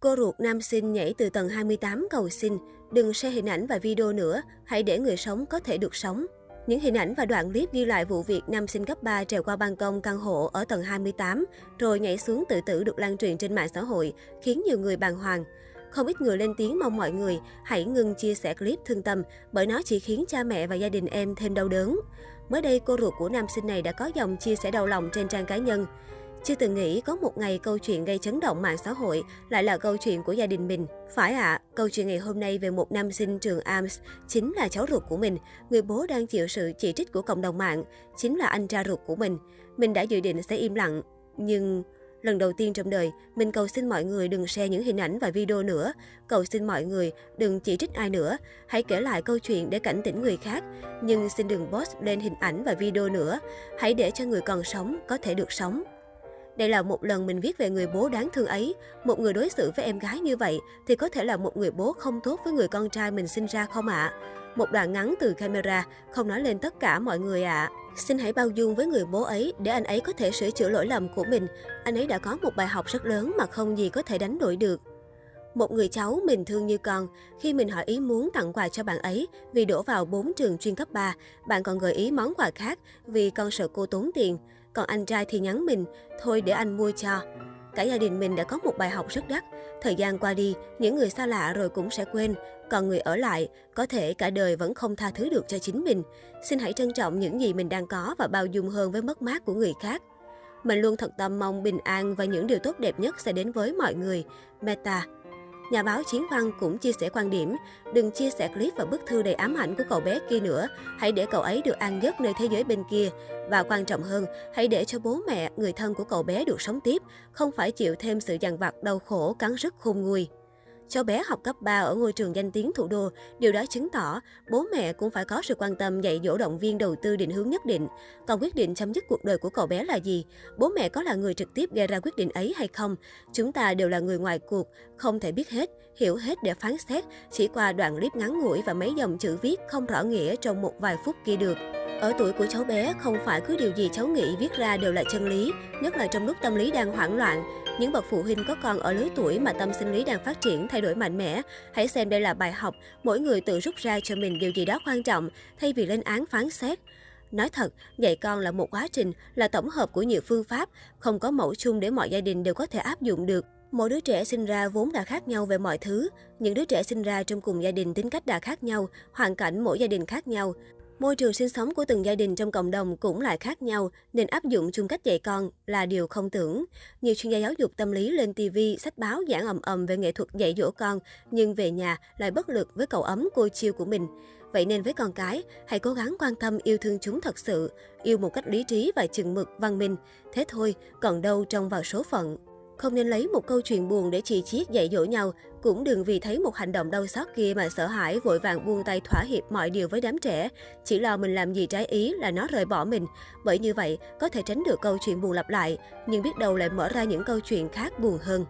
Cô ruột nam sinh nhảy từ tầng 28 cầu xin, đừng share hình ảnh và video nữa, hãy để người sống có thể được sống. Những hình ảnh và đoạn clip ghi lại vụ việc nam sinh cấp 3 trèo qua ban công căn hộ ở tầng 28 rồi nhảy xuống tự tử được lan truyền trên mạng xã hội, khiến nhiều người bàng hoàng. Không ít người lên tiếng mong mọi người hãy ngừng chia sẻ clip thương tâm bởi nó chỉ khiến cha mẹ và gia đình em thêm đau đớn. Mới đây, cô ruột của nam sinh này đã có dòng chia sẻ đau lòng trên trang cá nhân. Chưa từng nghĩ có một ngày câu chuyện gây chấn động mạng xã hội lại là câu chuyện của gia đình mình. Phải ạ, à, câu chuyện ngày hôm nay về một nam sinh trường arms chính là cháu ruột của mình, người bố đang chịu sự chỉ trích của cộng đồng mạng, chính là anh cha ruột của mình. Mình đã dự định sẽ im lặng, nhưng Lần đầu tiên trong đời, mình cầu xin mọi người đừng share những hình ảnh và video nữa. Cầu xin mọi người đừng chỉ trích ai nữa. Hãy kể lại câu chuyện để cảnh tỉnh người khác. Nhưng xin đừng post lên hình ảnh và video nữa. Hãy để cho người còn sống có thể được sống. Đây là một lần mình viết về người bố đáng thương ấy. Một người đối xử với em gái như vậy thì có thể là một người bố không tốt với người con trai mình sinh ra không ạ? À? Một đoạn ngắn từ camera, không nói lên tất cả mọi người ạ. À. Xin hãy bao dung với người bố ấy để anh ấy có thể sửa chữa lỗi lầm của mình. Anh ấy đã có một bài học rất lớn mà không gì có thể đánh đổi được. Một người cháu mình thương như con, khi mình hỏi ý muốn tặng quà cho bạn ấy vì đổ vào 4 trường chuyên cấp 3, bạn còn gợi ý món quà khác vì con sợ cô tốn tiền. Còn anh trai thì nhắn mình, thôi để anh mua cho. Cả gia đình mình đã có một bài học rất đắt. Thời gian qua đi, những người xa lạ rồi cũng sẽ quên. Còn người ở lại, có thể cả đời vẫn không tha thứ được cho chính mình. Xin hãy trân trọng những gì mình đang có và bao dung hơn với mất mát của người khác. Mình luôn thật tâm mong bình an và những điều tốt đẹp nhất sẽ đến với mọi người. Meta Nhà báo Chiến Văn cũng chia sẻ quan điểm, đừng chia sẻ clip và bức thư đầy ám ảnh của cậu bé kia nữa, hãy để cậu ấy được an giấc nơi thế giới bên kia. Và quan trọng hơn, hãy để cho bố mẹ, người thân của cậu bé được sống tiếp, không phải chịu thêm sự dằn vặt đau khổ cắn rứt khôn nguôi. Cháu bé học cấp 3 ở ngôi trường danh tiếng thủ đô, điều đó chứng tỏ bố mẹ cũng phải có sự quan tâm dạy dỗ động viên đầu tư định hướng nhất định. Còn quyết định chấm dứt cuộc đời của cậu bé là gì? Bố mẹ có là người trực tiếp gây ra quyết định ấy hay không? Chúng ta đều là người ngoài cuộc, không thể biết hết, hiểu hết để phán xét chỉ qua đoạn clip ngắn ngủi và mấy dòng chữ viết không rõ nghĩa trong một vài phút kia được. Ở tuổi của cháu bé, không phải cứ điều gì cháu nghĩ viết ra đều là chân lý, nhất là trong lúc tâm lý đang hoảng loạn. Những bậc phụ huynh có con ở lứa tuổi mà tâm sinh lý đang phát triển thay đổi mạnh mẽ, hãy xem đây là bài học, mỗi người tự rút ra cho mình điều gì đó quan trọng, thay vì lên án phán xét. Nói thật, dạy con là một quá trình, là tổng hợp của nhiều phương pháp, không có mẫu chung để mọi gia đình đều có thể áp dụng được. Mỗi đứa trẻ sinh ra vốn đã khác nhau về mọi thứ. Những đứa trẻ sinh ra trong cùng gia đình tính cách đã khác nhau, hoàn cảnh mỗi gia đình khác nhau. Môi trường sinh sống của từng gia đình trong cộng đồng cũng lại khác nhau, nên áp dụng chung cách dạy con là điều không tưởng. Nhiều chuyên gia giáo dục tâm lý lên TV, sách báo giảng ầm ầm về nghệ thuật dạy dỗ con, nhưng về nhà lại bất lực với cậu ấm cô chiêu của mình. Vậy nên với con cái, hãy cố gắng quan tâm yêu thương chúng thật sự, yêu một cách lý trí và chừng mực, văn minh. Thế thôi, còn đâu trông vào số phận. Không nên lấy một câu chuyện buồn để chỉ chiết dạy dỗ nhau, cũng đừng vì thấy một hành động đau xót kia mà sợ hãi vội vàng buông tay thỏa hiệp mọi điều với đám trẻ. Chỉ lo mình làm gì trái ý là nó rời bỏ mình. Bởi như vậy, có thể tránh được câu chuyện buồn lặp lại, nhưng biết đâu lại mở ra những câu chuyện khác buồn hơn.